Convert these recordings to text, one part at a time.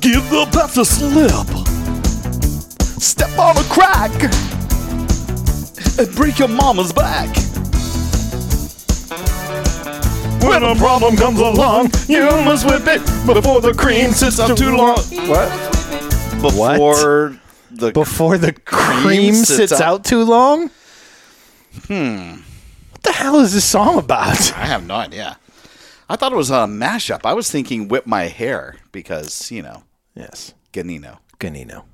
Give the best a slip. Step on a crack and break your mama's back. When a problem comes along, you must whip it before the cream sits out too long. What? before the Before the cream, Cream sits, sits out. out- too long? Hmm. What the hell is this song about? I have no idea. I thought it was a mashup. I was thinking "Whip My Hair" because you know Yes. Ganino. Ganino.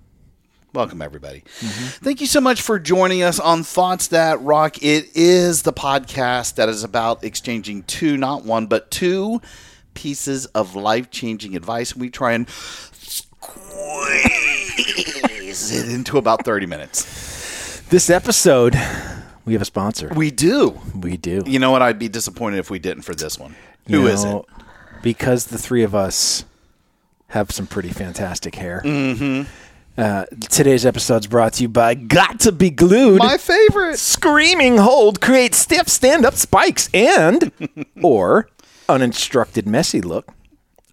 Welcome everybody. Thank you so much for joining us on Thoughts That Rock. It is the podcast that is about exchanging two, not one, but two pieces of life-changing advice. We try and squeeze it into about 30 minutes. This episode, we have a sponsor. We do. We do. You know what? I'd be disappointed if we didn't for this one. Who You is know, it? Because the three of us have some pretty fantastic hair. Mm-hmm. Uh, today's episode's brought to you by Got to Be Glued. My favorite. Screaming hold creates stiff stand-up spikes and or uninstructed messy look.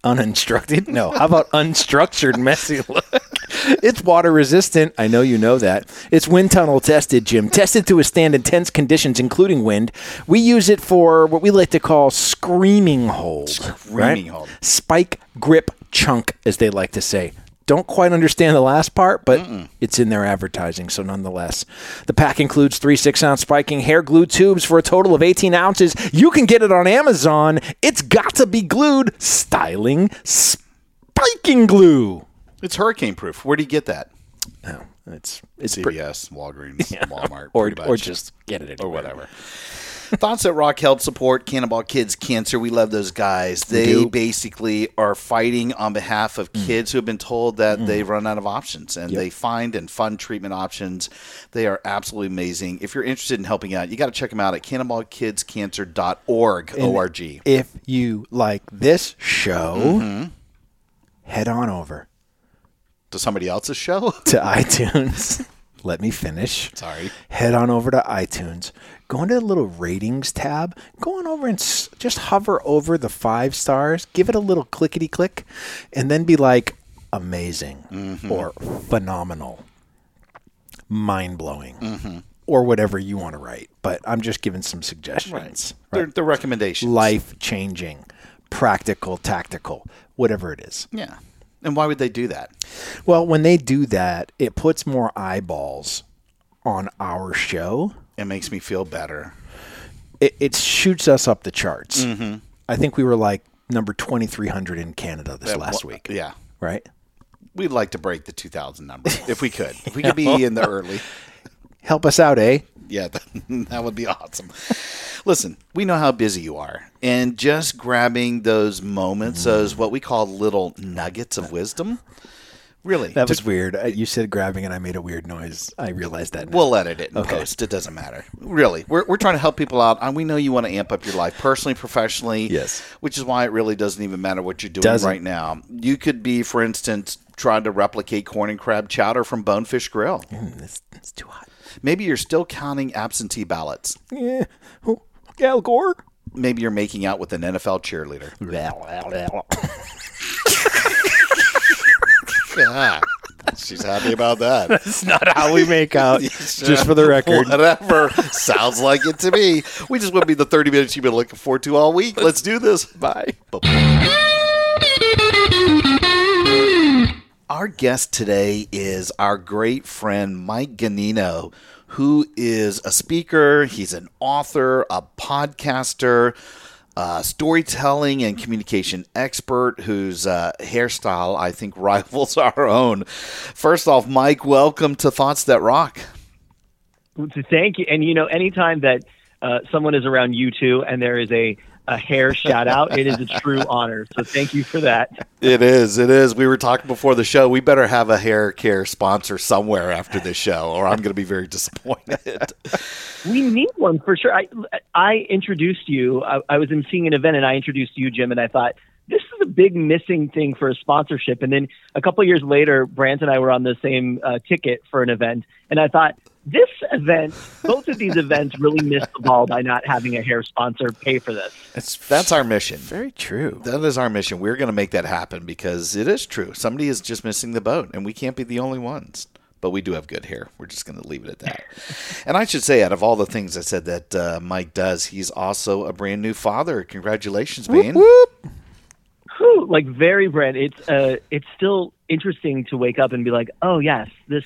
Uninstructed? No. How about unstructured messy look? It's water resistant. I know you know that. It's wind tunnel tested, Jim. Tested to withstand intense conditions, including wind. We use it for what we like to call screaming hold. Screaming hold. Spike grip chunk, as they like to say. Don't quite understand the last part, but it's in their advertising, so nonetheless. The pack includes three six ounce spiking hair glue tubes for a total of 18 ounces. You can get it on Amazon. It's got to be glued. Styling spiking glue. It's hurricane proof. Where do you get that? No, it's it's pre- CVS, Walgreens, Walmart, or or just get it anywhere. or whatever. Thoughts that Rock help support Cannonball Kids Cancer. We love those guys. They. Mm. basically are fighting on behalf of kids who have been told that they've run out of options and they find and fund treatment options. They are absolutely amazing. If you're interested in helping out, you got to check them out at cannonballkidscancer.org. O-R-G. If you like this show, Mm-hmm. head on over To somebody else's show? to iTunes. Let me finish. Sorry. Head on over to iTunes. Go into the little ratings tab. Go on over and s- just hover over the five stars. Give it a little clickety click, and then be like, amazing Mm-hmm. or phenomenal, mind blowing, Mm-hmm. or whatever you want to write. But I'm just giving some suggestions. They're, they're recommendations. Life changing, practical, tactical, whatever it is. Yeah. And why would they do that? Well, when they do that, it puts more eyeballs on our show. It makes me feel better. It, it shoots us up the charts. Mm-hmm. I think we were like number 2,300 in Canada this last week. Yeah. Right? We'd like to break the 2000 number if we could. If we could be in the early. Help us out, eh? Yeah, that, that would be awesome. Listen, we know how busy you are. And just grabbing those moments, those what we call little nuggets of wisdom, really. That was just- weird. Uh, You said grabbing and I made a weird noise. I realized that. now. We'll edit it in post. It doesn't matter. Really. We're, we're trying to help people out. And we know you want to amp up your life personally, professionally. Yes. Which is why it really doesn't even matter what you're doing Doesn't. right now. You could be, for instance, trying to replicate corn and crab chowder from Bonefish Grill. Mm, it's, it's too hot. Maybe you're still counting absentee ballots. Yeah. Oh, Al Gore? Maybe you're making out with an NFL cheerleader. Yeah. She's happy about that. That's not how we make out. just for the record. Whatever. Sounds like it to me. We just want to be the 30 minutes you've been looking forward to all week. Let's do this. Bye. Our guest today is our great friend Mike Ganino, who is a speaker, he's an author, a podcaster, uh, storytelling and communication expert whose uh, hairstyle I think rivals our own. First off, Mike, welcome to Thoughts That Rock. Thank you. And you know, anytime that uh, someone is around you two and there is a a hair shout out. It is a true honor. So thank you for that. It is. It is. We were talking before the show. We better have a hair care sponsor somewhere after this show, or I'm going to be very disappointed. we need one for sure. I I introduced you. I, I was seeing an event, and I introduced you, Jim, and I thought this is a big missing thing for a sponsorship. And then a couple years later, Brant and I were on the same uh, ticket for an event, and I thought this event, both of these events, really missed the ball by not having a hair sponsor pay for this. That's that's our mission. Very true. That is our mission. We're going to make that happen because it is true. Somebody is just missing the boat, and we can't be the only ones. But we do have good hair. We're just going to leave it at that. and I should say, out of all the things I said that uh, Mike does, he's also a brand new father. Congratulations, man! Whoop, whoop. Whew, like very brand. It's uh, it's still interesting to wake up and be like, oh yes, this.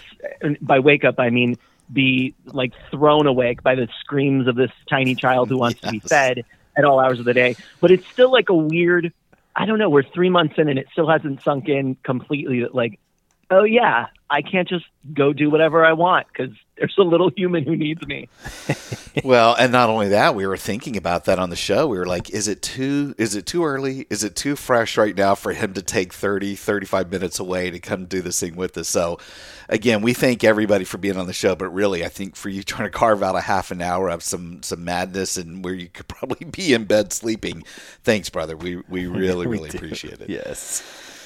By wake up, I mean be like thrown awake by the screams of this tiny child who wants yes. to be fed at all hours of the day. But it's still like a weird. I don't know. We're three months in, and it still hasn't sunk in completely. That like, oh yeah, I can't just go do whatever I want because there's a little human who needs me. well, and not only that, we were thinking about that on the show. We were like, is it too is it too early? Is it too fresh right now for him to take 30, 35 minutes away to come do this thing with us? So, again, we thank everybody for being on the show, but really, I think for you trying to carve out a half an hour of some some madness and where you could probably be in bed sleeping. Thanks, brother. We we really We really do. appreciate it. Yes.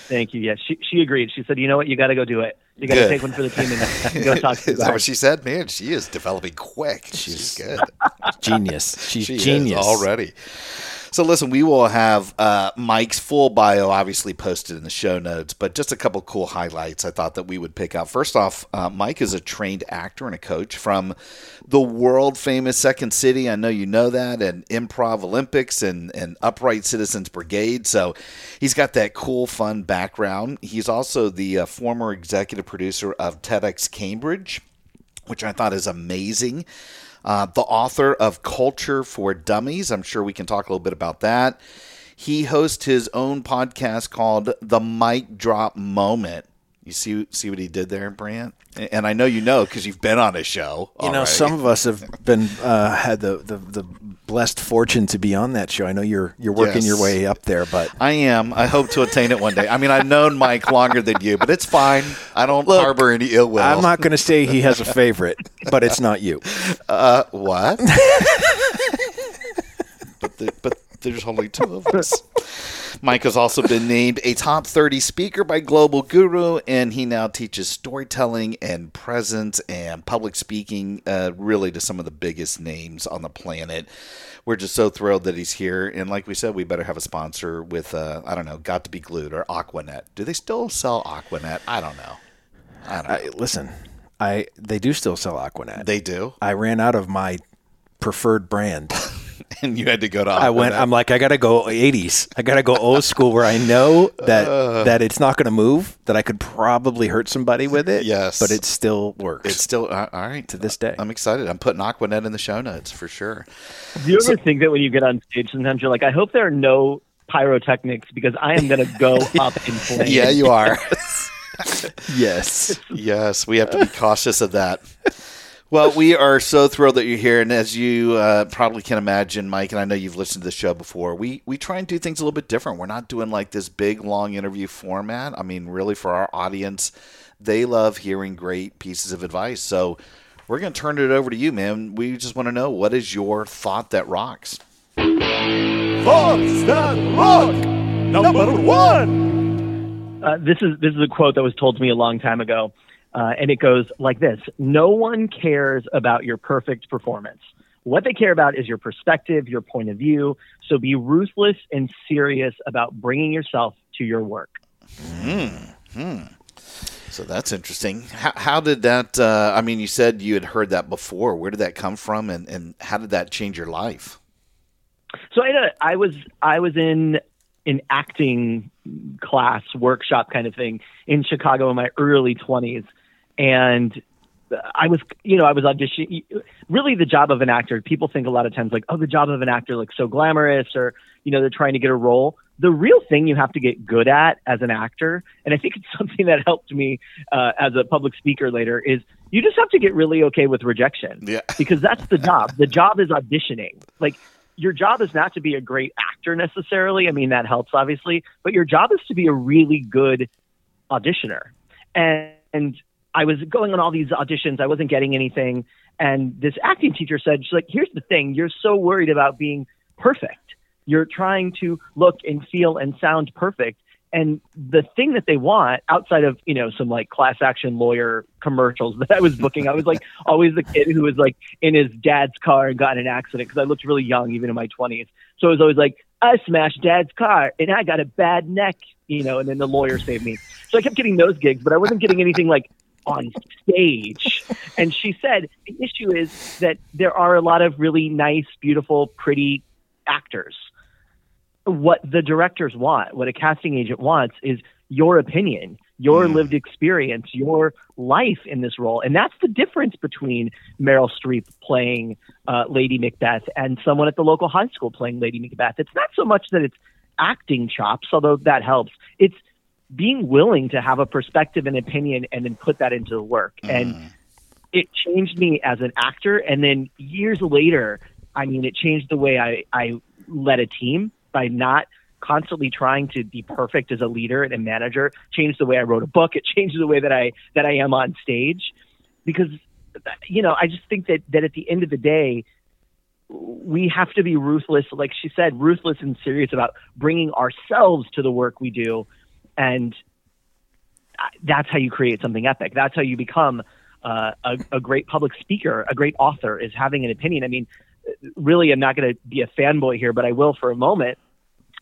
Thank you. Yes, she she agreed. She said, you know what, you got to go do it. You got to take one for the team and go talk to Is that what she said? Man, she is developing quick. She's good. Genius. She's She genius. already. So listen, we will have uh, Mike's full bio obviously posted in the show notes, but just a couple cool highlights I thought that we would pick out. First off, uh, Mike is a trained actor and a coach from the world famous Second City. I know you know that, and Improv Olympics and, and Upright Citizens Brigade. So he's got that cool, fun background. He's also the uh, former executive producer of TEDx Cambridge which I thought is amazing. Uh, the author of Culture for Dummies. I'm sure we can talk a little bit about that. He hosts his own podcast called The Mic Drop Moment. You see, see what he did there, Brant? And I know you know because you've been on his show. You know, some of us have been uh, had the, the the blessed fortune to be on that show. I know you're you're working Yes. your way up there, but I am. I hope to attain it one day. I mean, I've known Mike longer than you, but it's fine. I don't Look, harbor any ill will. I'm not going to say he has a favorite, but it's not you. Uh, what? but, the, but there's only two of us. Mike has also been named a top 30 speaker by Global Guru, and he now teaches storytelling and presence and public speaking, uh, really to some of the biggest names on the planet. We're just so thrilled that he's here. And like we said, we better have a sponsor with, uh, I don't know, Got to Be Glued or Aquanet. Do they still sell Aquanet? I don't know. I don't know. I, listen, I they do still sell Aquanet. they do. I ran out of my preferred brand. And you had to go to I went. I'm like, I gotta go 80s. I gotta go old school where I know that Uh. that it's not gonna move. That I could probably hurt somebody with it. Yes. but it still works. It's still uh, all right To this day. I'm excited. I'm putting Aquanet in the show notes for sure. Do you ever think that when you get on stage, sometimes you're like, I hope there are no pyrotechnics because I am going to go up in flames. Yeah, you are. yes. yes, we have to be cautious of that. Well, we are so thrilled that you're here, and as you uh, probably can imagine, Mike, and I know you've listened to the show before. We we try and do things a little bit different. We're not doing like this big long interview format. I mean, really, for our audience, they love hearing great pieces of advice. So we're going to turn it over to you, man. We just want to know what is your thought that rocks. Thoughts that rock. Number one. Uh, this is this is a quote that was told to me a long time ago, uh, and it goes like this: No one cares about your perfect performance. What they care about is your perspective, your point of view. So be ruthless and serious about bringing yourself to your work. hmm So that's interesting. How, how did that? Uh, I mean, you said you had heard that before. Where did that come from, and, and how did that change your life? So I, I was I was in an acting class workshop kind of thing in Chicago in my early twenties, and I was, you know, I was auditioning. Really, the job of an actor, people think a lot of times like, oh, the job of an actor looks so glamorous, or you know, they're trying to get a role. The real thing you have to get good at as an actor, and I think it's something that helped me uh, as a public speaker later, is you just have to get really okay with rejection. Yeah. because that's the job. The job is auditioning. Like your job is not to be a great actor necessarily. I mean, that helps obviously, but your job is to be a really good auditioner. And, and I was going on all these auditions. I wasn't getting anything. And this acting teacher said, she's like, here's the thing. You're so worried about being perfect. You're trying to look and feel and sound perfect. And the thing that they want outside of, you know, some like class action lawyer commercials that I was booking, I was like always the kid who was like in his dad's car and got in an accident because I looked really young, even in my 20s. So I was always like, I smashed dad's car and I got a bad neck, you know, and then the lawyer saved me. So I kept getting those gigs, but I wasn't getting anything like on stage. And she said the issue is that there are a lot of really nice, beautiful, pretty actors. What the directors want, what a casting agent wants, is your opinion, your lived experience, your life in this role. And that's the difference between Meryl Streep playing uh, Lady Macbeth and someone at the local high school playing Lady Macbeth. It's not so much that it's acting chops, although that helps. It's being willing to have a perspective and opinion and then put that into the work. Mm. And it changed me as an actor. And then years later, I mean, it changed the way I, I led a team by not constantly trying to be perfect as a leader and a manager. Changed the way I wrote a book. It changed the way that I that I am on stage, because you know I just think that that at the end of the day, we have to be ruthless. Like she said, ruthless and serious about bringing ourselves to the work we do, and that's how you create something epic. That's how you become uh, a, a great public speaker, a great author, is having an opinion. I mean, really, I'm not going to be a fanboy here, but I will for a moment.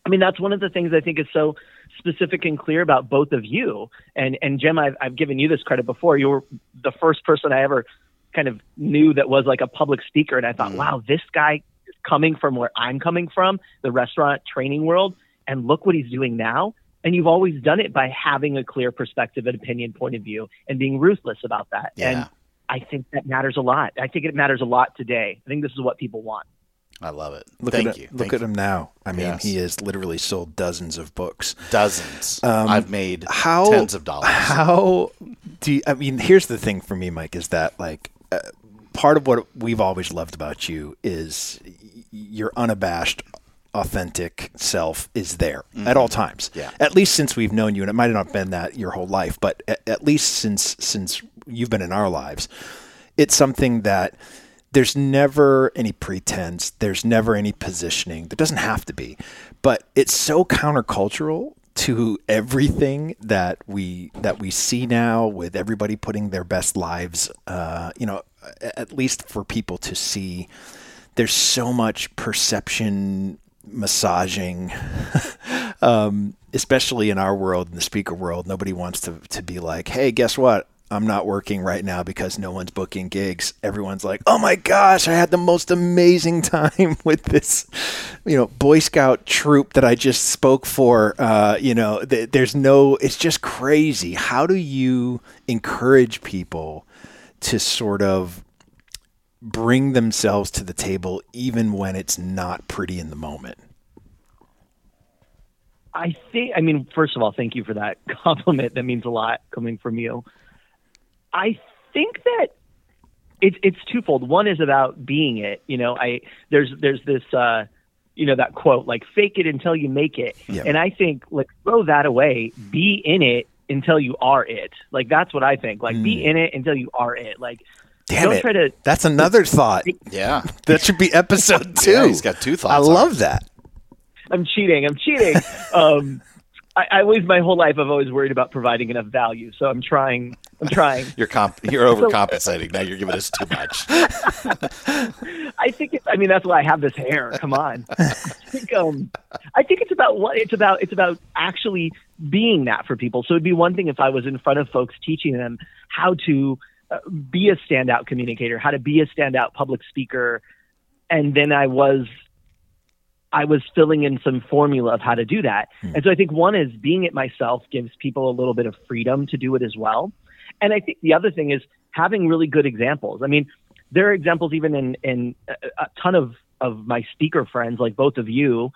I mean, that's one of the things I think is so specific and clear about both of you. And and Jim, I've, I've given you this credit before. You were the first person I ever kind of knew that was like a public speaker, and I thought, wow, this guy is coming from where I'm coming from, the restaurant training world, and look what he's doing now. And you've always done it by having a clear perspective and opinion, point of view, and being ruthless about that. Yeah. And I think that matters a lot. I think it matters a lot today. I think this is what people want. I love it. Look Thank at you. Look Thank at you. him now. I mean, Yes. he has literally sold dozens of books. Dozens. I've made Um, How tens of dollars. How do you, I mean? Here's the thing for me, Mike, is that like uh, part of what we've always loved about you is y- your unabashed, authentic self is there at all times. Yeah. At least since we've known you, and it might not have been that your whole life, but at, at least since since you've been in our lives, it's something that there's never any pretense there's never any positioning there doesn't have to be but it's so countercultural to everything that we that we see now with everybody putting their best lives uh, you know at least for people to see there's so much perception massaging um, especially in our world in the speaker world nobody wants to, to be like hey guess what? I'm not working right now because no one's booking gigs. Everyone's like oh my gosh i had the most amazing time with this you know boy scout troop that i just spoke for. Uh, you know th- there's no it's just crazy. How do you encourage people to sort of bring themselves to the table even when it's not pretty in the moment I think, I mean, first of all, thank you for that compliment. That means a lot coming from you. I think that it's it's twofold. One is about being it. You know, I there's there's this uh, you know that quote like fake it until you make it, Yeah. and I think like throw that away. Be in it until you are it. Like that's what I think. Like be in it until you are it. Like damn don't it try to that's another thought Yeah. that should be episode two Yeah, he's got two thoughts i love it. that I'm cheating. I'm cheating. um, I, I always, my whole life, I've always worried about providing enough value. So I'm trying. I'm trying. You're comp- you're overcompensating. now you're giving us too much. I think it's. I mean, that's why I have this hair. Come on. I think. Um, I think it's about what it's about. It's about actually being that for people. So it'd be one thing if I was in front of folks teaching them how to be a standout communicator, how to be a standout public speaker, and then I was I was filling in some formula of how to do that. Hmm. And so I think one is being it myself gives people a little bit of freedom to do it as well. And I think the other thing is having really good examples. I mean, there are examples even in in a, a ton of of my speaker friends, like both of you,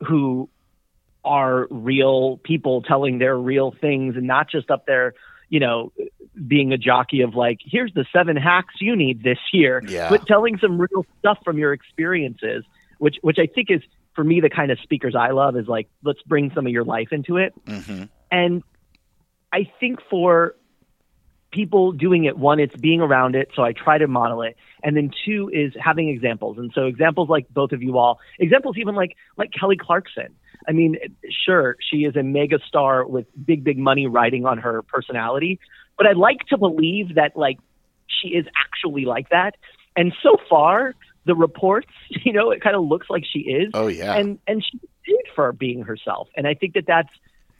who are real people telling their real things and not just up there, you know, being a jockey of like, here's the seven hacks you need this year, Yeah. but telling some real stuff from your experiences, which which I think is for me the kind of speakers I love is like, let's bring some of your life into it. Mm-hmm. And I think for people doing it, one, it's being around it. So I try to model it. And then two is having examples. And so examples like both of you all, examples even like, like Kelly Clarkson. I mean, sure, she is a mega star with big, big money riding on her personality, but I'd like to believe that like she is actually like that. And so far, the reports, you know, it kind of looks like she is. Oh, yeah. And and she did for being herself. And I think that that's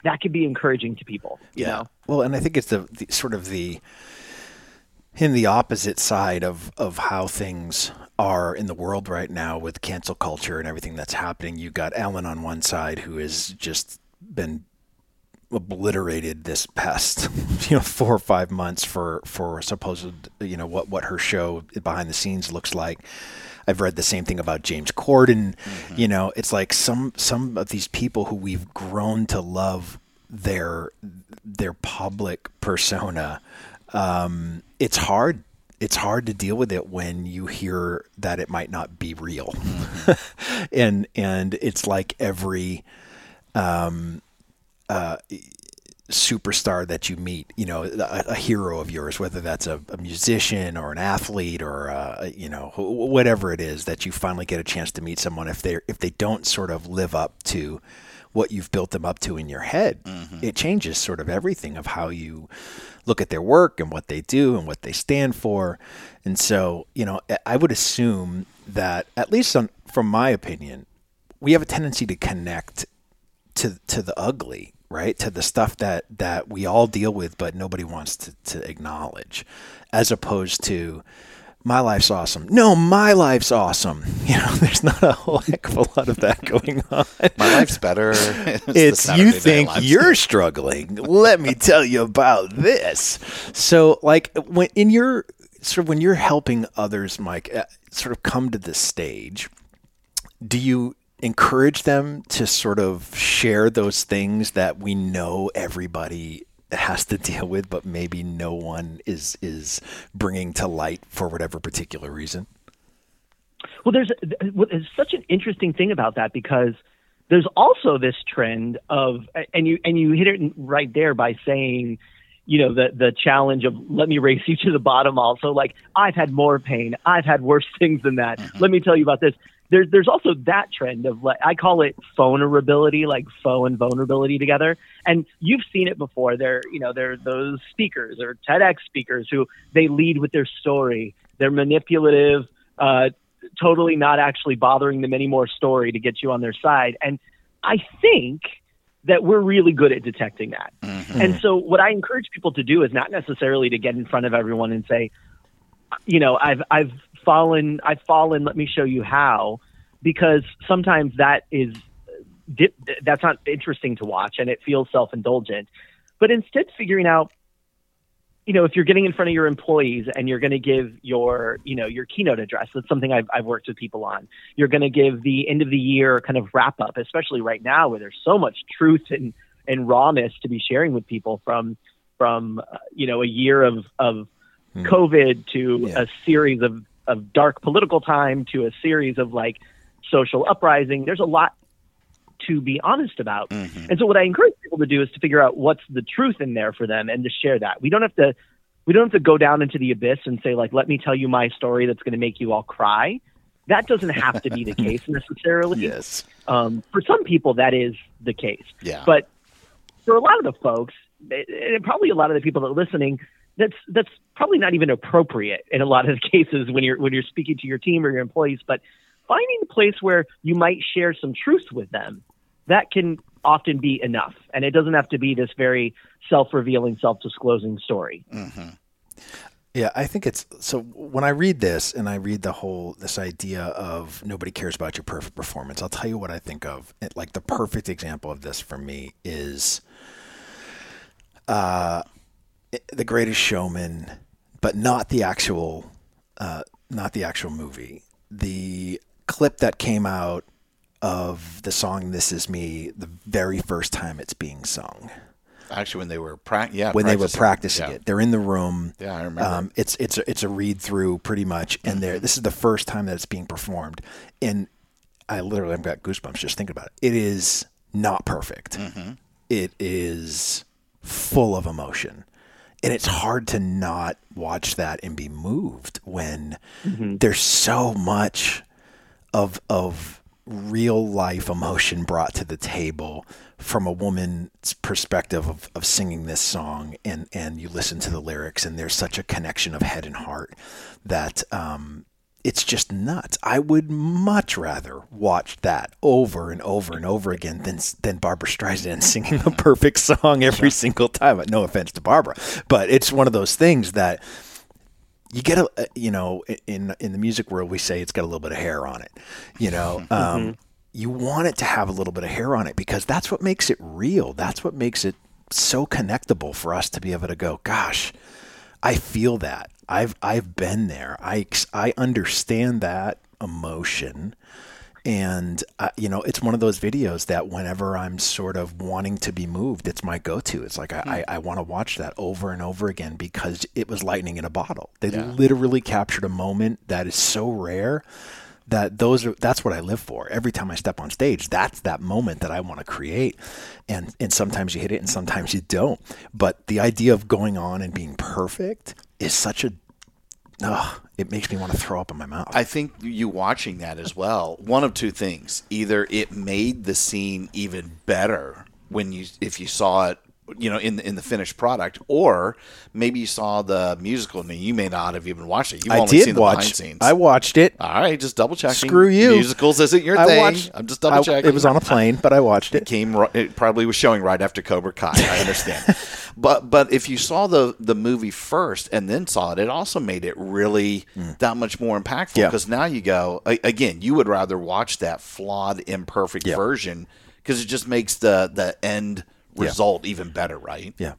that could be encouraging to people. You know? Well, and I think it's the, the sort of the in the opposite side of of how things are in the world right now with cancel culture and everything that's happening. You got Ellen on one side who has just been obliterated this past you know four or five months for for supposed you know what what her show behind the scenes looks like I've read the same thing about James Corden. Mm-hmm. You know, it's like some some of these people who we've grown to love their their public persona. Um, it's hard. It's hard to deal with it when you hear that it might not be real, mm-hmm. and and it's like every um, superstar that you meet, you know, a, a hero of yours, whether that's a, a musician or an athlete or uh, you know wh- whatever it is that you finally get a chance to meet someone. If they if they don't sort of live up to what you've built them up to in your head, it changes sort of everything of how you look at their work and what they do and what they stand for. And so, you know, I- I would assume that at least on, from my opinion, we have a tendency to connect to to the ugly, right? To the stuff that that we all deal with, but nobody wants to, to acknowledge, as opposed to my life's awesome. No, my life's awesome. You know, there's not a whole heck of a lot of that going on. My life's better. It's, It's you think you're struggling. Let me tell you about this. So, like when in your sort of when you're helping others, Mike, uh, sort of come to this stage, do you encourage them to sort of share those things that we know everybody has to deal with, but maybe no one is is bringing to light for whatever particular reason? Well, there's, there's such an interesting thing about that because there's also this trend of, and you and you hit it right there by saying, you know, the the challenge of let me race you to the bottom. Also, like I've had more pain, I've had worse things than that. Uh-huh. Let me tell you about this. There's there's also that trend of like I call it vulnerability, like foe and vulnerability together. And you've seen it before. There, you know, there are those speakers or TEDx speakers who they lead with their story. They're manipulative. Uh, totally not actually bothering them anymore. story to get you on their side. And I think that we're really good at detecting that. And so what I encourage people to do is not necessarily to get in front of everyone and say, you know, I've I've fallen, I've fallen, let me show you how because sometimes that is that's not interesting to watch and it feels self-indulgent. But instead figuring out you know, if you're getting in front of your employees and you're going to give your, you know, your keynote address, that's something I've, I've worked with people on. You're going to give the end of the year kind of wrap up, especially right now where there's so much truth and, and rawness to be sharing with people from, from, uh, you know, a year of, of COVID to Yeah. a series of, of dark political time to a series of like social uprising. There's a lot to be honest about. And so what I encourage people to do is to figure out what's the truth in there for them and to share that. We don't have to we don't have to go down into the abyss and say like let me tell you my story that's going to make you all cry. That doesn't have to be the case necessarily. Yes. Um, for some people that is the case. Yeah. But for a lot of the folks, and probably a lot of the people that are listening, that's that's probably not even appropriate in a lot of cases when you're when you're speaking to your team or your employees. But finding a place where you might share some truth with them, that can often be enough, and it doesn't have to be this very self-revealing, self-disclosing story. Yeah, I think it's so when I read this and I read the whole this idea of nobody cares about your perfect performance. I'll tell you what I think of. It, like the perfect example of this for me is uh The Greatest Showman but not the actual, uh, not the actual movie. The clip that came out of the song "This Is Me" the very first time it's being sung Actually, when they were pra- yeah, when they were practicing. practicing Yeah. it. They're in the room. Yeah, I remember. Um, it's it's a, it's a read through pretty much, and there this is the first time that it's being performed, and I literally I've got goosebumps just thinking about it. It is not perfect. It is full of emotion. And it's hard to not watch that and be moved when there's so much of of real life emotion brought to the table from a woman's perspective of, of singing this song and and you listen to the lyrics and there's such a connection of head and heart that um it's just nuts. I would much rather watch that over and over and over again than than Barbra Streisand singing a perfect song every single time. No offense to Barbra, but it's one of those things that you get a you know in in the music world we say it's got a little bit of hair on it you know? Um, you want it to have a little bit of hair on it because that's what makes it real. That's what makes it so connectable for us to be able to go gosh i feel that. I've i've been there. I i understand that emotion. And uh, you know it's one of those videos that whenever i'm sort of wanting to be moved it's my go-to. It's like i, I, I want to watch that over and over again because it was lightning in a bottle. They literally captured a moment that is so rare that those are that's what i live for every time i step on stage that's that moment that i want to create and and sometimes you hit it and sometimes you don't but the idea of going on and being perfect is such a Ugh, it makes me want to throw up in my mouth. I think you watching that as well. One of two things: either it made the scene even better when you if you saw it, you know, in the, in the finished product, or maybe you saw the musical. I mean, you may not have even watched it. You've I only did seen the behind watch. scenes. I watched it. All right, just double checking. Screw you. Musicals isn't your I thing. watched. I'm just double checking. It was on a plane, but I watched It it. came. It probably was showing right after Cobra Kai. I understand, but but if you saw the the movie first and then saw it, it also made it really that much more impactful. Mm. Yeah. Because now you go again. You would rather watch that flawed, imperfect Yeah. version because it just makes the the end result even better, right? Yeah.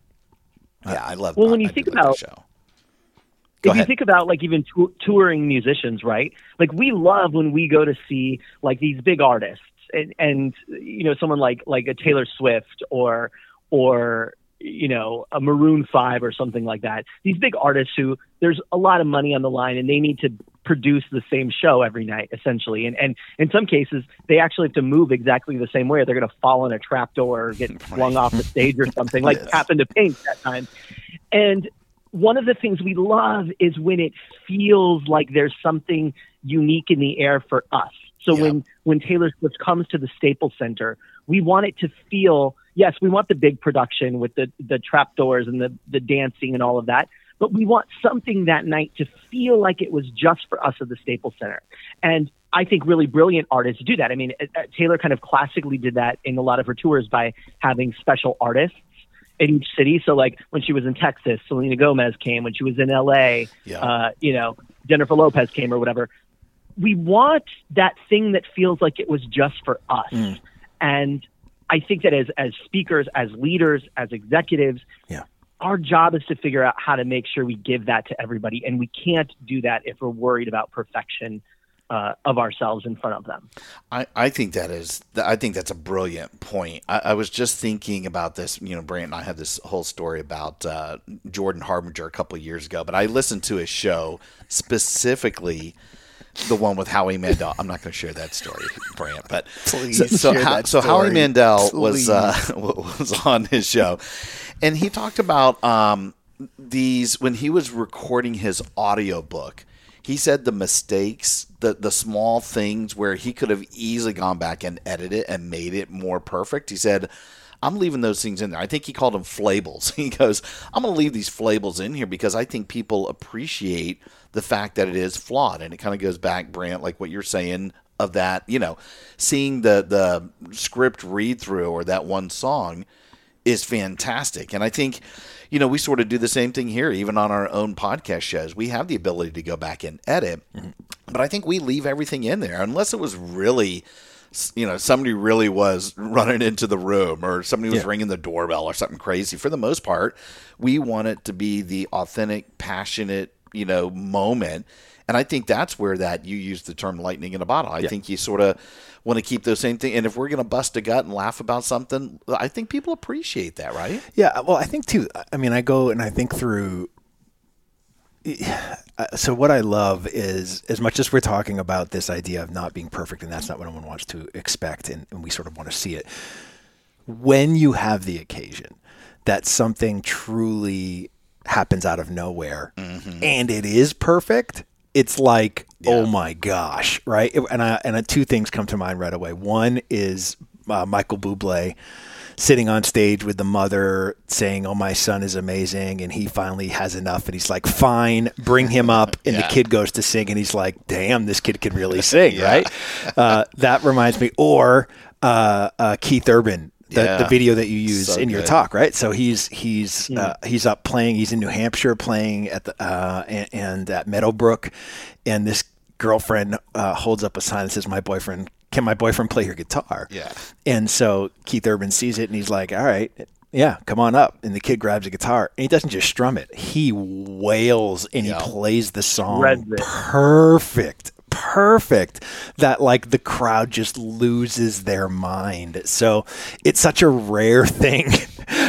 Yeah, I love. Well, when you I think about- show. Go if you think about like even tou- touring musicians, right? Like we love when we go to see like these big artists and, and you know someone like like a Taylor Swift or or you know a Maroon Five or something like that. These big artists who there's a lot of money on the line and they need to produce the same show every night essentially and and in some cases they actually have to move exactly the same way or they're going to fall in a trapdoor or get flung off the stage or something like happened to Pink that time and one of the things we love is when it feels like there's something unique in the air for us. So Yeah. when when Taylor Swift comes to the Staples Center, we want it to feel yes, we want the big production with the the trapdoors and the the dancing and all of that, but we want something that night to feel like it was just for us at the Staples Center. And I think really brilliant artists do that. I mean, uh, uh, Taylor kind of classically did that in a lot of her tours by having special artists in each city. So like when she was in Texas, Selena Gomez came. When she was in LA, Yeah. uh, you know, Jennifer Lopez came or whatever. We want that thing that feels like it was just for us. And I think that as as speakers, as leaders, as executives, Yeah. our job is to figure out how to make sure we give that to everybody, and we can't do that if we're worried about perfection uh, of ourselves in front of them. I, I think that is I think that's a brilliant point. I, I was just thinking about this. You know, Brant and I had this whole story about uh, Jordan Harbinger a couple of years ago, but I listened to his show specifically the one with Howie Mandel. I'm not going to share that story, Brant, but Please so, so, share Ho- that so Howie. Mandel was uh, was on his show, and he talked about um, these when he was recording his audiobook he said the mistakes the the small things where he could have easily gone back and edited it and made it more perfect he said i'm leaving those things in there i think he called them flables he goes i'm going to leave these flables in here because i think people appreciate the fact that it is flawed and it kind of goes back brant like what you're saying of that you know seeing the the script read through or that one song is fantastic. And I think, you know, we sort of do the same thing here, even on our own podcast shows. We have the ability to go back and edit, mm-hmm. but I think we leave everything in there unless it was really you know somebody really was running into the room or somebody was Yeah. ringing the doorbell or something crazy. For the most part, we want it to be the authentic, passionate, you know, moment. And I think that's where that you use the term lightning in a bottle. I think you sort of want to keep those same thing. And if we're going to bust a gut and laugh about something, I think people appreciate that, right? Yeah, well, I think too. I mean, I go and I think through. So what I love is, as much as we're talking about this idea of not being perfect, and that's not what anyone wants to expect, and, and we sort of want to see it. When you have the occasion that something truly happens out of nowhere, mm-hmm. and it is perfect, it's like, oh my gosh, right? And I, and two things come to mind right away. One is uh, Michael Bublé sitting on stage with the mother saying, "Oh, my son is amazing," and he finally has enough, and he's like, "Fine, bring him up." And the kid goes to sing, and he's like, "Damn, this kid can really sing!" Right? Uh, that reminds me, or uh, uh, Keith Urban. The, the video that you use So in your talk, right? So he's he's uh, he's up playing. He's in New Hampshire playing at the uh, and, and at Meadowbrook, and this girlfriend uh, holds up a sign that says, "My boyfriend can my boyfriend play your guitar?" Yeah. And so Keith Urban sees it and he's like, "All right, yeah, come on up." And the kid grabs a guitar and he doesn't just strum it; he wails and Yeah. he plays the song Shreds it. perfect. Perfect that like the crowd just loses their mind. So it's such a rare thing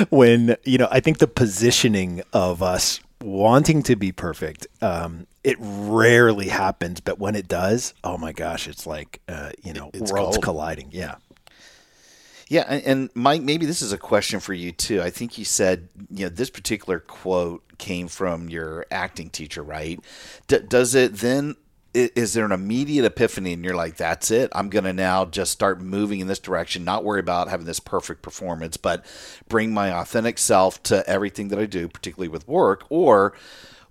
when, you know, I think the positioning of us wanting to be perfect, um, it rarely happens, but when it does, oh my gosh, it's like, uh, you know, It's worlds gold. colliding. Yeah. Yeah, and, and Mike, maybe this is a question for you too. I think you said, you know, this particular quote came from your acting teacher, right? D- does it then? Is there an immediate epiphany, and you're like, "That's it. I'm going to now just start moving in this direction. Not worry about having this perfect performance, but bring my authentic self to everything that I do, particularly with work." Or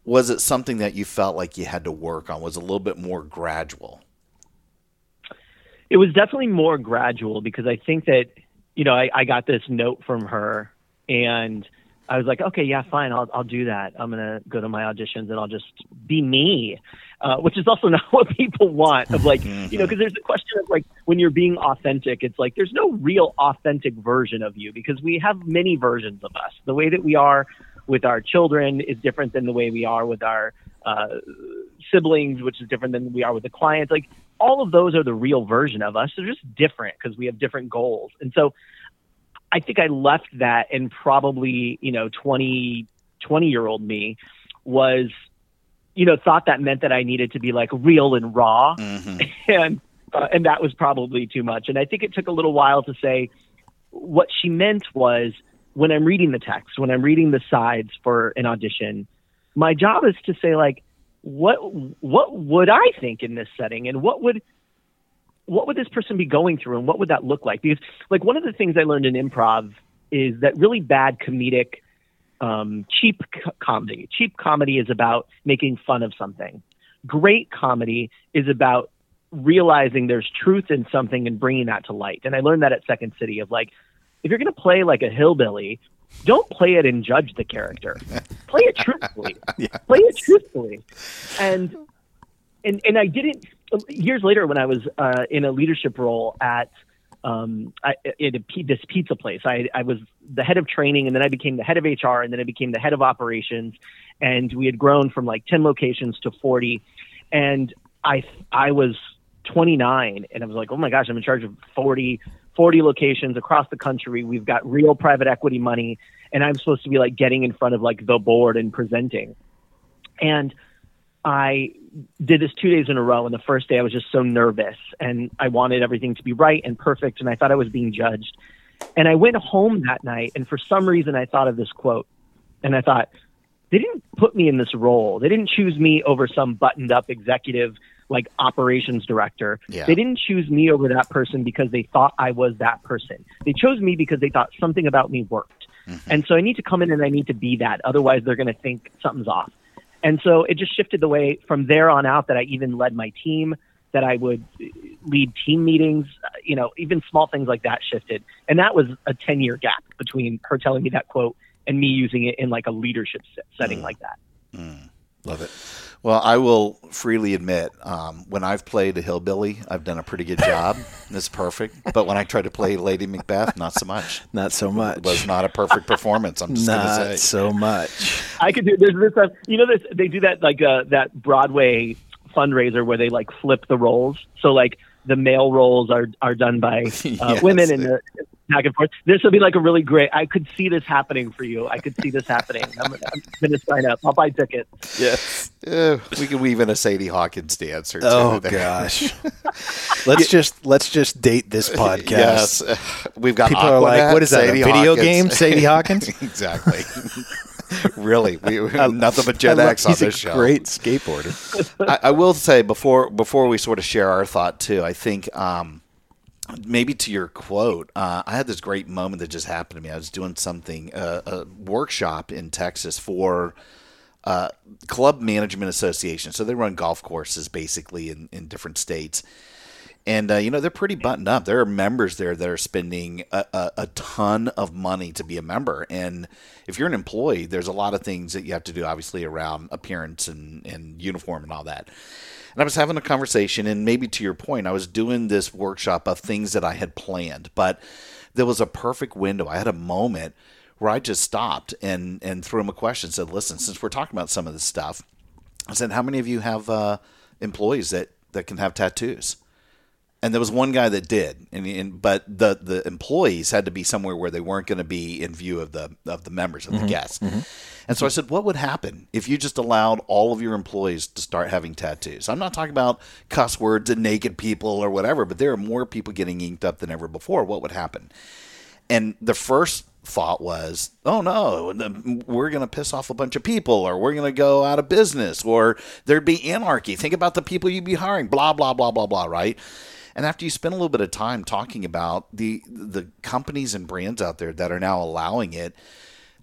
was it something that you felt like you had to work on? Was a little bit more gradual? it was definitely more gradual because I think that you know I, I got this note from her and I was like, okay, yeah, fine, I'll I'll do that. I'm gonna go to my auditions and I'll just be me, uh, which is also not what people want. Of like, you know, because there's a question of like when you're being authentic, it's like there's no real authentic version of you because we have many versions of us. The way that we are with our children is different than the way we are with our uh, siblings, which is different than we are with the clients. Like all of those are the real version of us. They're just different because we have different goals. And so I think I left that and probably, you know, 20, 20 year old me was, you know, thought that meant that I needed to be like real and raw. And, uh, and that was probably too much. And I think it took a little while to say what she meant was when I'm reading the text, when I'm reading the sides for an audition, my job is to say like, what what would I think in this setting, and what would what would this person be going through, and what would that look like? Because like one of the things I learned in improv is that really bad comedic, um, cheap co- comedy. Cheap comedy is about making fun of something. Great comedy is about realizing there's truth in something and bringing that to light. And I learned that at Second City of like, if you're going to play like a hillbilly, don't play it and judge the character. play it truthfully. Play it truthfully. And and and I didn't years later when I was uh, in a leadership role at um, I, at a, this pizza place. I, I was the head of training, and then I became the head of HR, and then I became the head of operations. And we had grown from like ten locations to forty. And I I was 29, and I was like, oh my gosh, I'm in charge of 40 40 locations across the country. We've got real private equity money, and I'm supposed to be like getting in front of like the board and presenting. And I did this two days in a row. And the first day I was just so nervous and I wanted everything to be right and perfect. And I thought I was being judged. And I went home that night. And for some reason, I thought of this quote. And I thought, they didn't put me in this role. They didn't choose me over some buttoned up executive like operations director. Yeah. They didn't choose me over that person because they thought I was that person. They chose me because they thought something about me worked. And so I need to come in and I need to be that. Otherwise, they're going to think something's off. And so it just shifted the way from there on out that I even led my team, that I would uh, lead team meetings, uh, you know, even small things like that shifted. And that was a 10 year gap between her telling me that quote and me using it in like a leadership se- setting like that. Love it. Well, I will freely admit, um, when I've played a hillbilly, I've done a pretty good job. it's perfect. But when I tried to play Lady Macbeth, not so much. Not so much. It was not a perfect performance. I'm just going to Not say. so much. I could do there's this uh, you know this they do that like uh, that Broadway fundraiser where they like flip the roles. So like the male roles are are done by uh, Yes. women and the back and forth. This would be like a really great. I could see this happening for you. I could see this happening. I'm, I'm going to sign up. I'll buy tickets. Yes. Uh, we can weave in a Sadie Hawkins dancer. Too Oh there. gosh. let's just let's just date this podcast. Yes, we've got. People are like, "What is that? Sadie a video Hawkins." game?" Sadie Hawkins. exactly. really, we, we nothing but Gen love- X on he's this a show. Great skateboarder. I, I will say before before we sort of share our thought too. I think um, maybe to your quote, uh, I had this great moment that just happened to me. I was doing something uh, a workshop in Texas for. Uh, Club Management Association. So they run golf courses basically in, in different states. And, uh, you know, they're pretty buttoned up. There are members there that are spending a, a, a ton of money to be a member. And if you're an employee, there's a lot of things that you have to do, obviously, around appearance and, and uniform and all that. And I was having a conversation, and maybe to your point, I was doing this workshop of things that I had planned, but there was a perfect window. I had a moment where I just stopped and, and threw him a question, said, Listen, since we're talking about some of this stuff, I said, How many of you have uh, employees that, that can have tattoos? And there was one guy that did, and, and but the the employees had to be somewhere where they weren't going to be in view of the of the members of the mm-hmm. guests. Mm-hmm. And so I said, what would happen if you just allowed all of your employees to start having tattoos? I'm not talking about cuss words and naked people or whatever, but there are more people getting inked up than ever before. What would happen? And the first thought was, oh no, we're going to piss off a bunch of people, or we're going to go out of business, or there'd be anarchy. Think about the people you'd be hiring, blah, blah, blah, blah, blah, right? And after you spend a little bit of time talking about the the companies and brands out there that are now allowing it,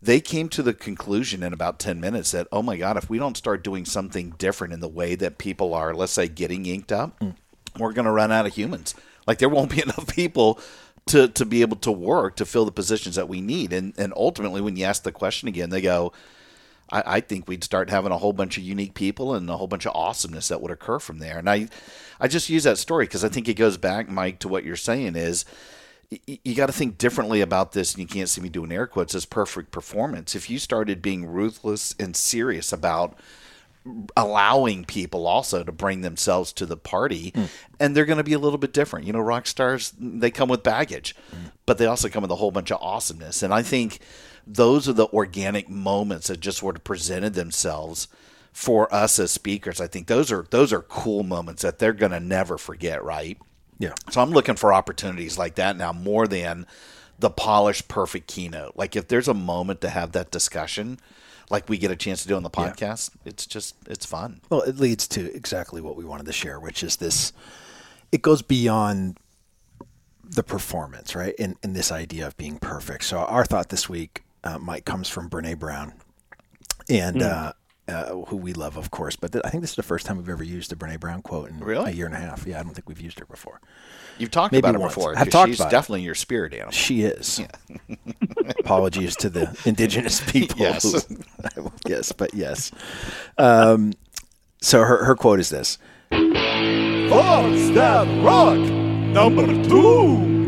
they came to the conclusion in about 10 minutes that, oh my God, if we don't start doing something different in the way that people are, let's say, getting inked up, mm. we're going to run out of humans. Like there won't be enough people to, to be able to work to fill the positions that we need. And, and ultimately, when you ask the question again, they go, I, I think we'd start having a whole bunch of unique people and a whole bunch of awesomeness that would occur from there. And I, I just use that story because I think it goes back, Mike, to what you're saying is you got to think differently about this. And you can't see me doing air quotes as perfect performance. If you started being ruthless and serious about allowing people also to bring themselves to the party hmm. and they're going to be a little bit different you know rock stars they come with baggage hmm. but they also come with a whole bunch of awesomeness and i think those are the organic moments that just sort of presented themselves for us as speakers i think those are those are cool moments that they're going to never forget right Yeah. so I'm looking for opportunities like that now more than the polished, perfect keynote. Like if there's a moment to have that discussion, like we get a chance to do on the podcast, it's just it's fun. Well, it leads to exactly what we wanted to share, which is this. It goes beyond the performance, right? And, and this idea of being perfect. So our thought this week, uh, Mike, comes from Brene Brown, and uh, uh, who we love, of course. But th- I think this is the first time we've ever used a Brene Brown quote in Really? a year and a half. Yeah, I don't think we've used her before. You've talked Maybe about it once. before. I've 'cause talked she's about it. definitely your spirit animal. She is. Apologies to the indigenous people. Yes. who- yes, but yes. Um, so her, her quote is this Four Step Rock number two.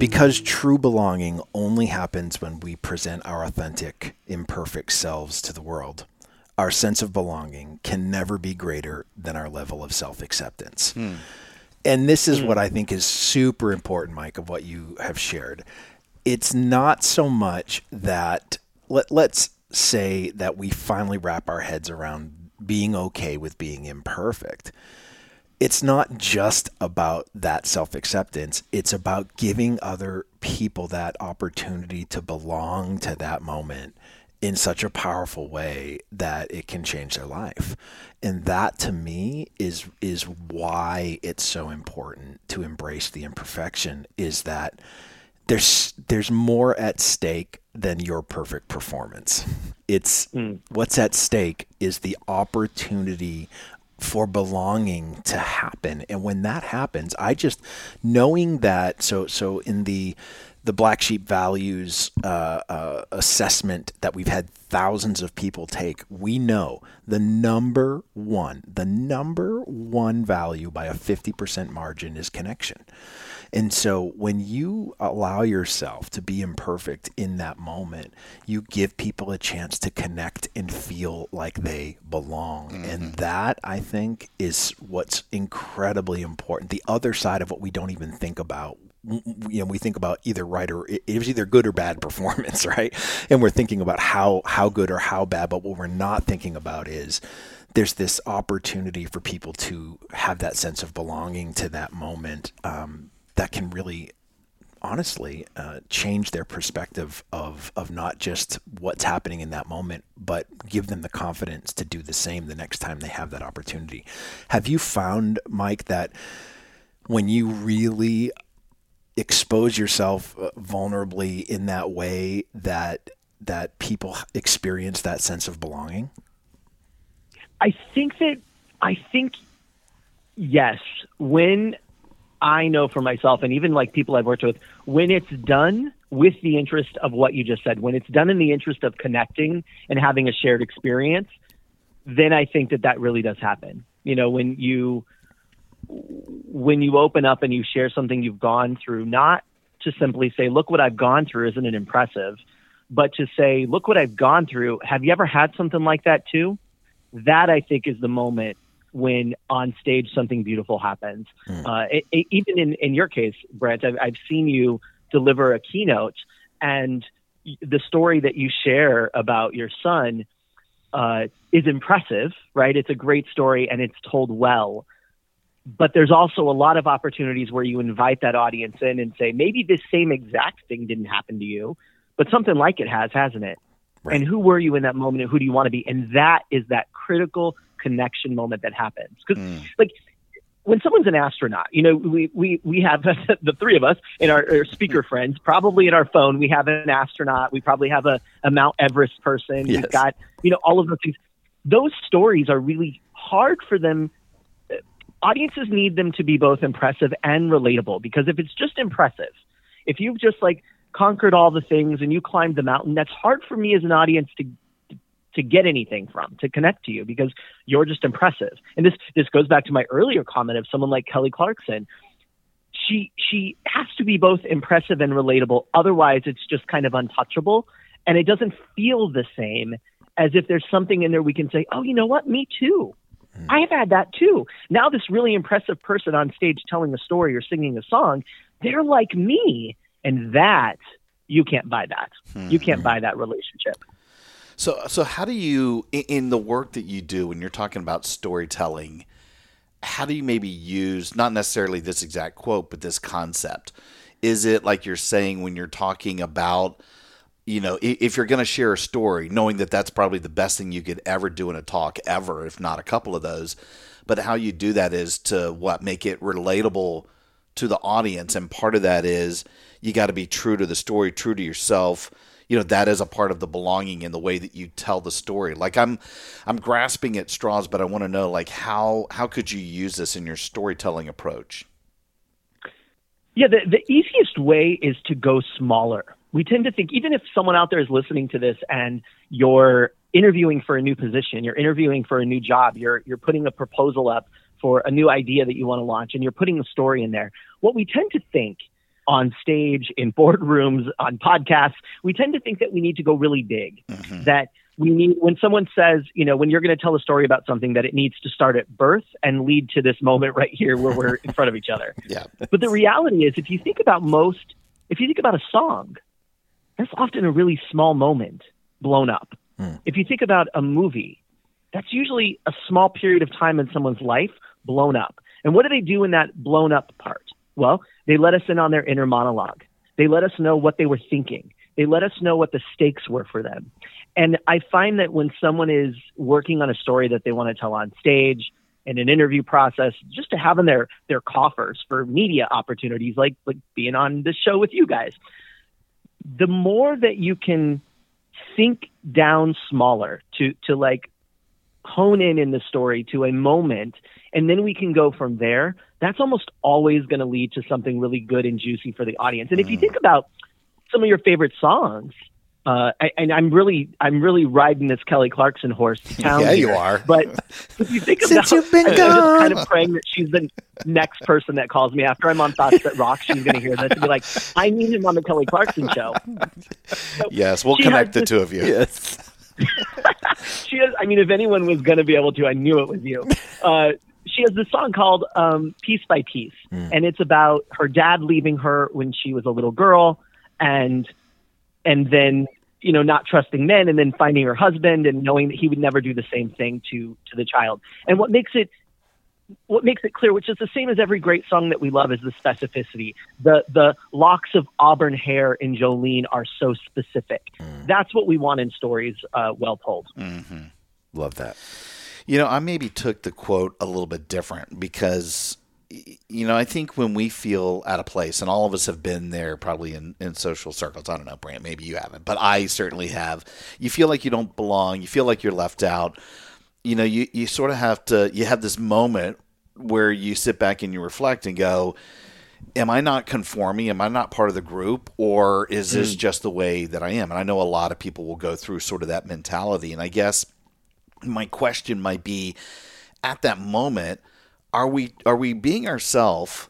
Because true belonging only happens when we present our authentic, imperfect selves to the world. Our sense of belonging can never be greater than our level of self acceptance. Hmm. And this is hmm. what I think is super important, Mike, of what you have shared. It's not so much that, let, let's say that we finally wrap our heads around being okay with being imperfect it's not just about that self acceptance. It's about giving other people that opportunity to belong to that moment in such a powerful way that it can change their life. And that to me is is why it's so important to embrace the imperfection is that there's there's more at stake than your perfect performance. It's hmm. what's at stake is the opportunity for belonging to happen and when that happens i just knowing that so so in the the Black Sheep Values uh, uh, assessment that we've had thousands of people take, we know the number one, the number one value by a 50% margin is connection. And so when you allow yourself to be imperfect in that moment, you give people a chance to connect and feel like they belong. Mm-hmm. And that, I think, is what's incredibly important. The other side of what we don't even think about you know we think about either right or it was either good or bad performance right and we're thinking about how how good or how bad but what we're not thinking about is there's this opportunity for people to have that sense of belonging to that moment um, that can really honestly uh, change their perspective of of not just what's happening in that moment, but give them the confidence to do the same the next time they have that opportunity. Have you found, Mike, that when you really expose yourself uh, vulnerably in that way, that that people experience that sense of belonging? I think that I think yes. When I know for myself, and even like people I've worked with, when it's done with the interest of what you just said, when it's done in the interest of connecting and having a shared experience, then I think that that really does happen. You know, when you when you open up and you share something you've gone through, not to simply say, "Look what I've gone through," isn't it impressive? But to say, "Look what I've gone through." Have you ever had something like that too? That I think is the moment when on stage something beautiful happens. Mm. Uh, it, it, even in, in your case, Brent, I've, I've seen you deliver a keynote, and the story that you share about your son uh, is impressive, right? It's a great story and it's told well. But there's also a lot of opportunities where you invite that audience in and say, maybe this same exact thing didn't happen to you, but something like it has, hasn't it? Right. And who were you in that moment and who do you want to be? And that is that critical connection moment that happens. Because, mm. like, when someone's an astronaut, you know, we, we, we have the three of us and our, our, speaker friends, probably in our phone, we have an astronaut. We probably have a, a Mount Everest person. Yes. We've got, you know, all of those things. Those stories are really hard for them. Audiences need them to be both impressive and relatable because if it's just impressive, if you've just like conquered all the things and you climbed the mountain, that's hard for me as an audience to to get anything from, to connect to you because you're just impressive. And this this goes back to my earlier comment of someone like Kelly Clarkson. She she has to be both impressive and relatable. Otherwise, it's just kind of untouchable, and it doesn't feel the same as if there's something in there we can say, "Oh, you know what? Me too." Mm. I have had that too. Now, this really impressive person on stage telling a story or singing a song, they're like me. And that, you can't buy that. Mm. You can't hmm. buy that relationship. So, so how do you, in the work that you do, when you're talking about storytelling, how do you maybe use not necessarily this exact quote, but this concept? Is it like you're saying when you're talking about, you know, if you're going to share a story, knowing that that's probably the best thing you could ever do in a talk ever, if not a couple of those, but how you do that is to what make it relatable to the audience, and part of that is you got to be true to the story, true to yourself you know that is a part of the belonging in the way that you tell the story. Like i'm i'm grasping at straws but i want to know like how how could you use this in your storytelling approach? Yeah the, the easiest way is to go smaller. We tend to think even if someone out there is listening to this and you're interviewing for a new position you're interviewing for a new job you're you're putting a proposal up for a new idea that you want to launch and you're putting a story in there what we tend to think on stage, in boardrooms, on podcasts, we tend to think that we need to go really big. Mm-hmm. That we need, when someone says, you know, when you're going to tell a story about something, that it needs to start at birth and lead to this moment right here where we're in front of each other. Yeah. But the reality is, if you think about most, if you think about a song, that's often a really small moment blown up. Mm. If you think about a movie, that's usually a small period of time in someone's life blown up. And what do they do in that blown up part? Well, they let us in on their inner monologue. They let us know what they were thinking. They let us know what the stakes were for them. And I find that when someone is working on a story that they want to tell on stage, in an interview process, just to have in their their coffers for media opportunities, like like being on this show with you guys. The more that you can think down smaller to to like hone in in the story to a moment and then we can go from there that's almost always going to lead to something really good and juicy for the audience and if you mm. think about some of your favorite songs. Uh, I- and I'm really, I'm really riding this Kelly Clarkson horse to town. Yeah, you are. But if you think Since about, you've been I'm kind of praying that she's the next person that calls me after I'm on Thoughts That Rock. She's going to hear this and be like, "I need him on the Kelly Clarkson show." Yes, we'll connect the this- two of you. Yes. she has i mean if anyone was going to be able to i knew it was you uh, she has this song called um, piece by piece and it's about her dad leaving her when she was a little girl and and then you know not trusting men and then finding her husband and knowing that he would never do the same thing to to the child and what makes it what makes it clear, which is the same as every great song that we love, is the specificity. The the locks of auburn hair in Jolene are so specific. That's what we want in stories uh, well told. Love that. You know, I maybe took the quote a little bit different because, you know, I think when we feel out of place, and all of us have been there probably in, in social circles. I don't know, Brant, maybe you haven't, but I certainly have. You feel like you don't belong. You feel like you're left out. You know, you, you sort of have to, you have this moment where you sit back and you reflect and go, am I not conforming? Am I not part of the group? Or is this mm. just the way that I am? And I know a lot of people will go through sort of that mentality. And I guess my question might be at that moment are we are we being ourselves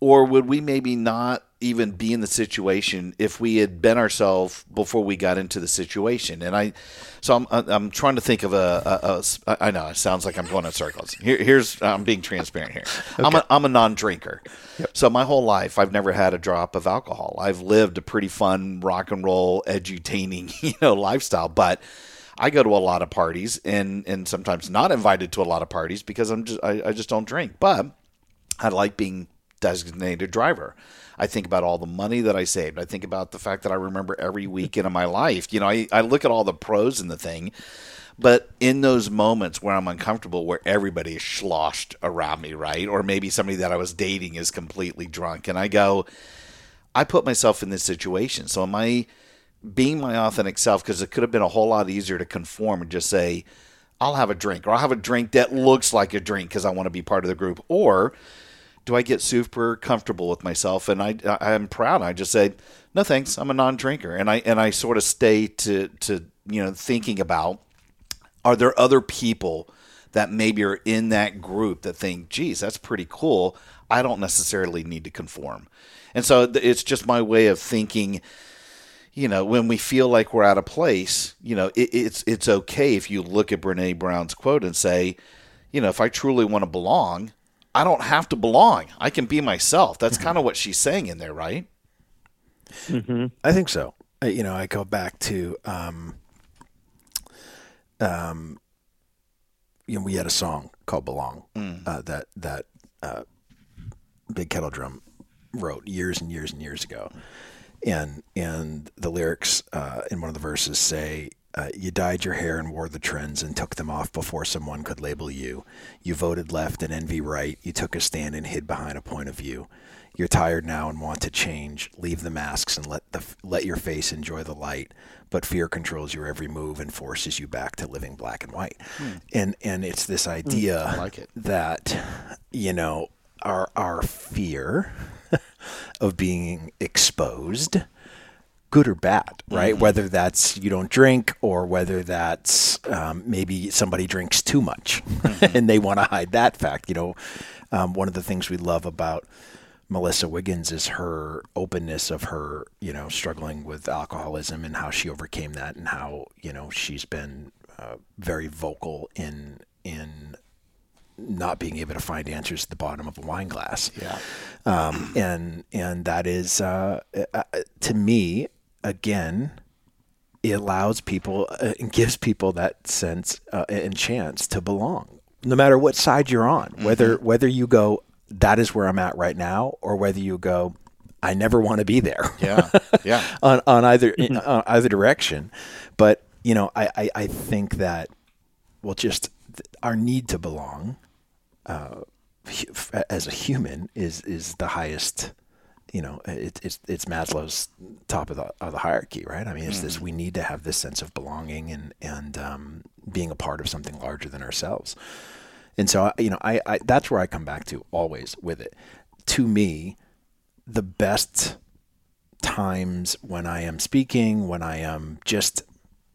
or would we maybe not even be in the situation if we had been ourselves before we got into the situation? And i so i'm i'm trying to think of a, a, a I know it sounds like i'm going in circles. Here, here's i'm being transparent here. I'm a, I'm a non-drinker. So my whole life i've never had a drop of alcohol. I've lived a pretty fun rock and roll edutaining you know lifestyle but I go to a lot of parties and and sometimes not invited to a lot of parties because I'm just I, I just don't drink. But I like being designated driver. I think about all the money that I saved. I think about the fact that I remember every weekend of my life. You know, I, I look at all the pros in the thing. But in those moments where I'm uncomfortable, where everybody is sloshed around me, right? Or maybe somebody that I was dating is completely drunk, and I go, I put myself in this situation. So am I being my authentic self? Because it could have been a whole lot easier to conform and just say, I'll have a drink, or I'll have a drink that looks like a drink because I want to be part of the group. Or do I get super comfortable with myself and I I'm proud? I just say, no thanks, I'm a non-drinker, and I and I sort of stay to to you know thinking about are there other people that maybe are in that group that think, geez, that's pretty cool. I don't necessarily need to conform. And so it's just my way of thinking, you know, when we feel like we're out of place, you know, it, it's it's okay if you look at Brene Brown's quote and say, you know, if I truly want to belong, I don't have to belong. I can be myself. That's kind of what she's saying in there, right? I think so. I, you know, I go back to, um, um, you know, we had a song called "Belong" uh, that that uh, Big Kettle Drum wrote years and years and years ago, and and the lyrics uh, in one of the verses say. Uh, you dyed your hair and wore the trends and took them off before someone could label you. You voted left and envy right. You took a stand and hid behind a point of view. You're tired now and want to change. Leave the masks and let the let your face enjoy the light. But fear controls your every move and forces you back to living black and white. And and it's this idea like it. that you know our our fear of being exposed good or bad, right? Whether that's you don't drink or whether that's um, maybe somebody drinks too much and they want to hide that fact. You know, um, one of the things we love about Melissa Wiggins is her openness of her, you know, struggling with alcoholism and how she overcame that and how, you know, she's been uh, very vocal in in not being able to find answers at the bottom of a wine glass. Yeah. Um, and and that is uh, uh, to me again it allows people uh, and gives people that sense uh, and chance to belong no matter what side you're on whether whether you go that is where I'm at right now or whether you go I never want to be there Yeah, yeah. on, on either in, on either direction. But you know, I, I, I think that well, just our need to belong uh, as a human is is the highest. You know, it, it's it's Maslow's top of the of the hierarchy, right? I mean, it's this we need to have this sense of belonging and and um, being a part of something larger than ourselves. And so, you know, I, I that's where I come back to always with it. To me, the best times when I am speaking, when I am just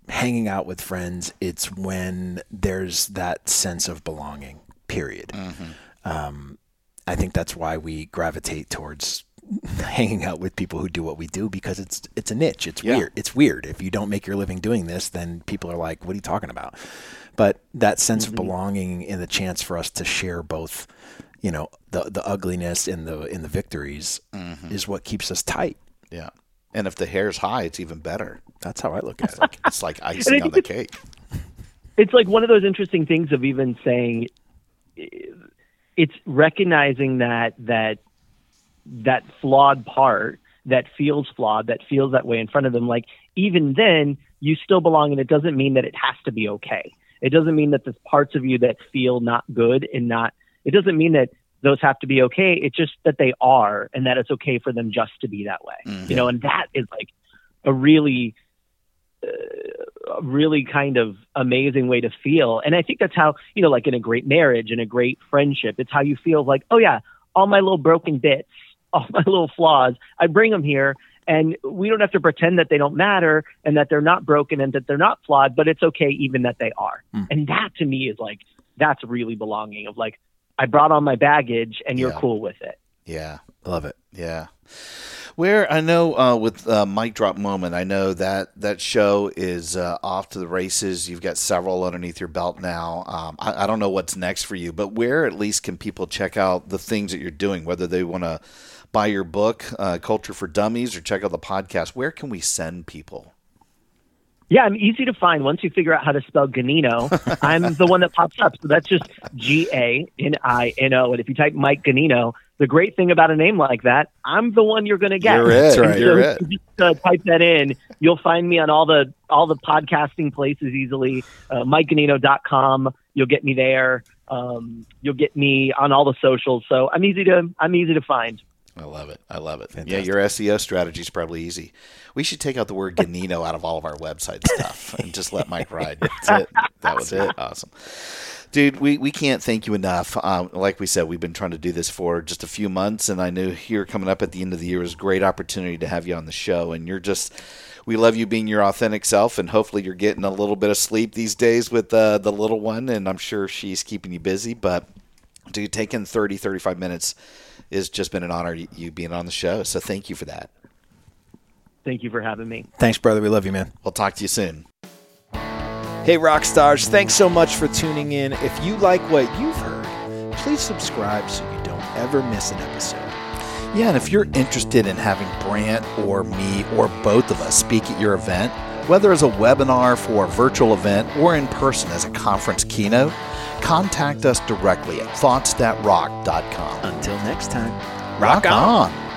hanging out with friends, it's when there's that sense of belonging. Period. Mm-hmm. Um, I think that's why we gravitate towards hanging out with people who do what we do because it's it's a niche. It's Yeah. weird. It's weird. If you don't make your living doing this, then people are like, "What are you talking about?" But that sense of mm-hmm. belonging and the chance for us to share both, you know, the the ugliness and the in the victories mm-hmm. is what keeps us tight. Yeah. And if the hair's high, it's even better. That's how I look at it. It's like icing on the cake. it's like one of those interesting things of even saying it's recognizing that that that flawed part that feels flawed that feels that way in front of them like even then you still belong and it doesn't mean that it has to be okay. It doesn't mean that there's parts of you that feel not good and not it doesn't mean that those have to be okay. It's just that they are and that it's okay for them just to be that way. Mm-hmm. You know and that is like a really a really kind of amazing way to feel. And I think that's how, you know, like in a great marriage and a great friendship, it's how you feel like, oh yeah, all my little broken bits, all my little flaws, I bring them here and we don't have to pretend that they don't matter and that they're not broken and that they're not flawed, but it's okay even that they are. Hmm. And that to me is like, that's really belonging of like, I brought all my baggage and you're Yeah. cool with it. Yeah. Love it. Yeah. Where I know uh, with uh, Mic Drop Moment, I know that that show is uh, off to the races. You've got several underneath your belt now. Um, I, I don't know what's next for you, but where at least can people check out the things that you're doing, whether they want to buy your book, uh, Culture for Dummies, or check out the podcast? Where can we send people? Yeah, I'm easy to find once you figure out how to spell Ganino. I'm the one that pops up. So that's just G A N I N O. And if you type Mike Ganino, the great thing about a name like that, I'm the one you're going to get. You're it. That's right. You're So it. just uh, type that in. You'll find me on all the all the podcasting places easily. Uh, MikeGanino.com. You'll get me there. Um, you'll get me on all the socials. So I'm easy to I'm easy to find. I love it. I love it. Yeah, your SEO strategy is probably easy. We should take out the word Ganino out of all of our website stuff and just let Mike ride. That's it. That was it. Awesome. Dude, we, we can't thank you enough. Um, like we said, we've been trying to do this for just a few months, and I knew here coming up at the end of the year was a great opportunity to have you on the show. And you're just, we love you being your authentic self, and hopefully you're getting a little bit of sleep these days with uh, the little one, and I'm sure she's keeping you busy. But dude, taking 30, 35 minutes has just been an honor you being on the show. So thank you for that. Thank you for having me. Thanks, brother. We love you, man. We'll talk to you soon. Hey, rock stars, thanks so much for tuning in. If you like what you've heard, please subscribe so you don't ever miss an episode. Yeah, and if you're interested in having Brant or me or both of us speak at your event, whether as a webinar for a virtual event or in person as a conference keynote, contact us directly at thoughtsthatrock.com. Until next time, Rock on.